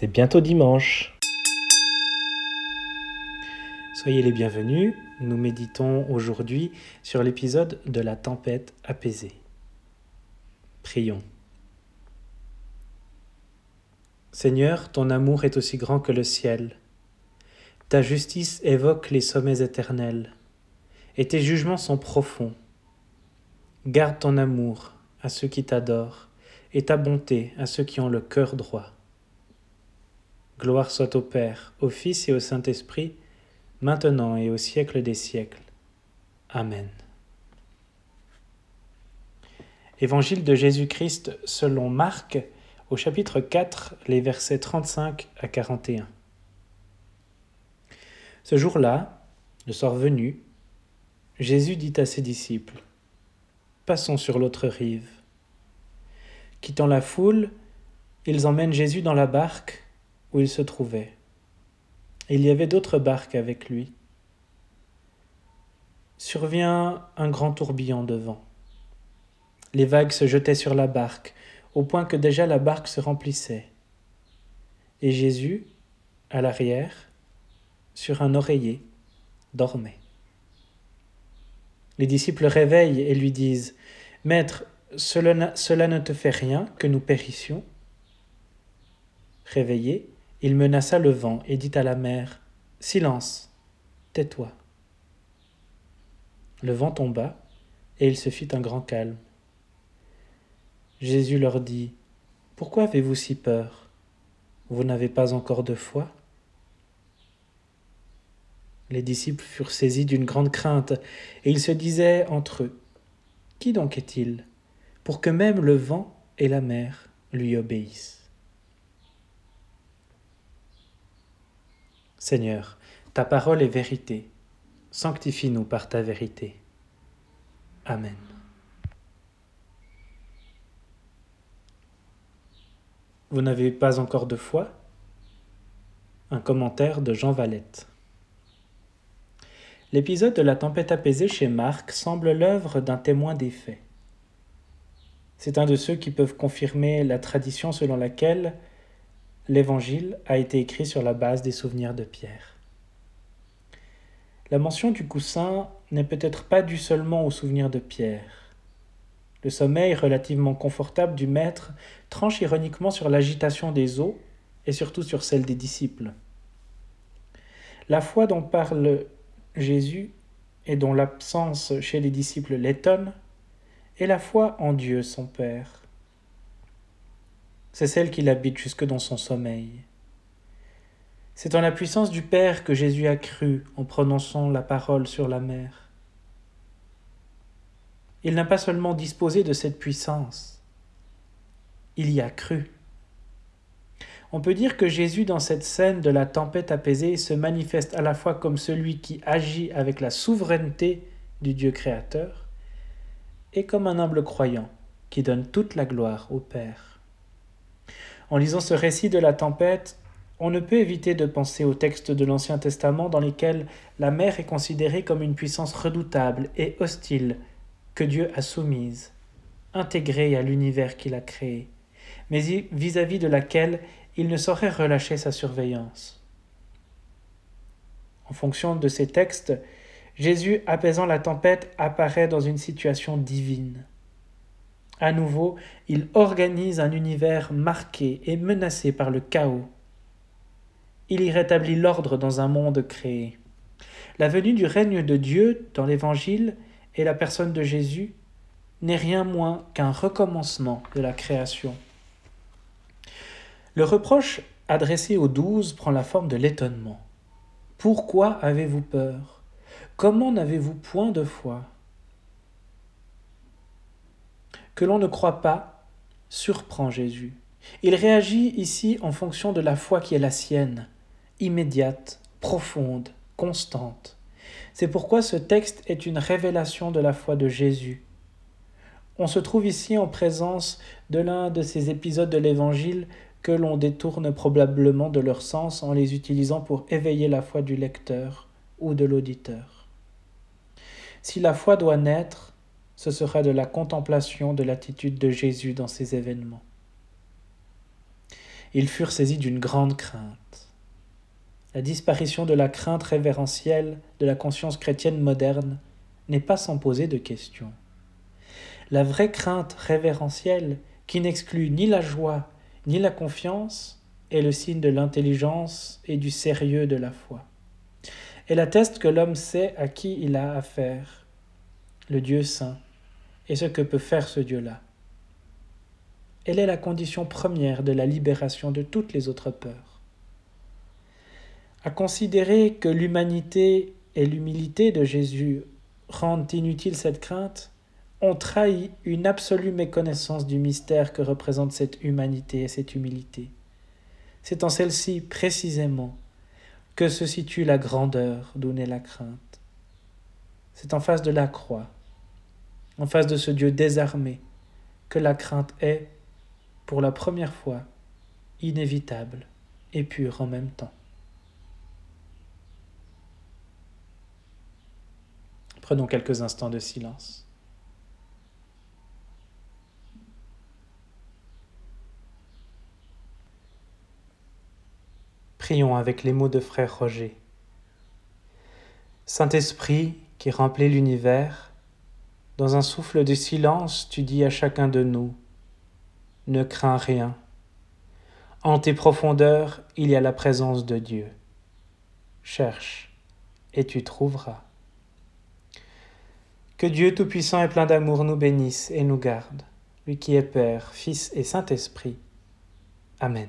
C'est bientôt dimanche. Soyez les bienvenus. Nous méditons aujourd'hui sur l'épisode de la tempête apaisée. Prions. Seigneur, ton amour est aussi grand que le ciel. Ta justice évoque les sommets éternels, et tes jugements sont profonds. Garde ton amour à ceux qui t'adorent, et ta bonté à ceux qui ont le cœur droit. Gloire soit au Père, au Fils et au Saint-Esprit, maintenant et au siècle des siècles. Amen. Évangile de Jésus-Christ selon Marc, au chapitre 4, les versets 35 à 41. Ce jour-là, le soir venu, Jésus dit à ses disciples, Passons sur l'autre rive. Quittant la foule, ils emmènent Jésus dans la barque où il se trouvait. Il y avait d'autres barques avec lui. Survient un grand tourbillon de vent. Les vagues se jetaient sur la barque, au point que déjà la barque se remplissait. Et Jésus, à l'arrière, sur un oreiller, dormait. Les disciples réveillent et lui disent Maître, cela ne te fait rien que nous périssions Réveillé, il menaça le vent et dit à la mer Silence, tais-toi. Le vent tomba, et il se fit un grand calme. Jésus leur dit Pourquoi avez-vous si peur? Vous n'avez pas encore de foi? Les disciples furent saisis d'une grande crainte, et ils se disaient entre eux Qui donc est-il pour que même le vent et la mer lui obéissent? Seigneur, ta parole est vérité. Sanctifie-nous par ta vérité. Amen. Vous n'avez pas encore de foi? Un commentaire de Jean Valette. L'épisode de la tempête apaisée chez Marc semble l'œuvre d'un témoin des faits. C'est un de ceux qui peuvent confirmer la tradition selon laquelle l'Évangile a été écrit sur la base des souvenirs de Pierre. La mention du coussin n'est peut-être pas due seulement aux souvenirs de Pierre. Le sommeil relativement confortable du maître tranche ironiquement sur l'agitation des eaux et surtout sur celle des disciples. La foi dont parle Jésus et dont l'absence chez les disciples l'étonne est la foi en Dieu son Père c'est celle qui l'habite jusque dans son sommeil. C'est en la puissance du Père que Jésus a cru en prononçant la parole sur la mer. Il n'a pas seulement disposé de cette puissance, il y a cru. On peut dire que Jésus, dans cette scène de la tempête apaisée, se manifeste à la fois comme celui qui agit avec la souveraineté du Dieu créateur et comme un humble croyant qui donne toute la gloire au Père. En lisant ce récit de la tempête, on ne peut éviter de penser aux textes de l'Ancien Testament dans lesquels la mer est considérée comme une puissance redoutable et hostile que Dieu a soumise, intégrée à l'univers qu'il a créé, mais vis-à-vis de laquelle il ne saurait relâcher sa surveillance. En fonction de ces textes, Jésus apaisant la tempête apparaît dans une situation divine. À nouveau, il organise un univers marqué et menacé par le chaos. Il y rétablit l'ordre dans un monde créé. La venue du règne de Dieu dans l'Évangile et la personne de Jésus n'est rien moins qu'un recommencement de la création. Le reproche adressé aux douze prend la forme de l'étonnement. Pourquoi avez-vous peur? Comment n'avez-vous point de foi? Que l'on ne croit pas surprend Jésus. Il réagit ici en fonction de la foi qui est la sienne, immédiate, profonde, constante. C'est pourquoi ce texte est une révélation de la foi de Jésus. On se trouve ici en présence de l'un de ces épisodes de l'Évangile que l'on détourne probablement de leur sens en les utilisant pour éveiller la foi du lecteur ou de l'auditeur. Si la foi doit naître, ce sera de la contemplation de l'attitude de Jésus dans ces événements. ils furent saisis d'une grande crainte. La disparition de la crainte révérentielle de la conscience chrétienne moderne n'est pas sans poser de questions. La vraie crainte révérentielle, qui n'exclut ni la joie ni la confiance, est le signe de l'intelligence et du sérieux de la foi. Elle atteste que l'homme sait à qui il a affaire, le Dieu saint, et ce que peut faire ce Dieu-là? Elle est la condition première de la libération de toutes les autres peurs. À considérer que l'humanité et l'humilité de Jésus rendent inutile cette crainte, on trahit une absolue méconnaissance du mystère que représente cette humanité et cette humilité. C'est en celle-ci précisément que se situe la grandeur d'où naît la crainte. C'est en face de la croix, en face de ce Dieu désarmé, que la crainte est, pour la première fois, inévitable et pure en même temps. Prenons quelques instants de silence. Prions avec les mots de frère Roger. Saint-Esprit qui remplit l'univers, dans un souffle de silence, tu dis à chacun de nous, ne crains rien. En tes profondeurs, il y a la présence de Dieu. Cherche, et tu trouveras. Que Dieu Tout-Puissant et plein d'amour nous bénisse et nous garde, lui qui est Père, Fils et Saint-Esprit. Amen.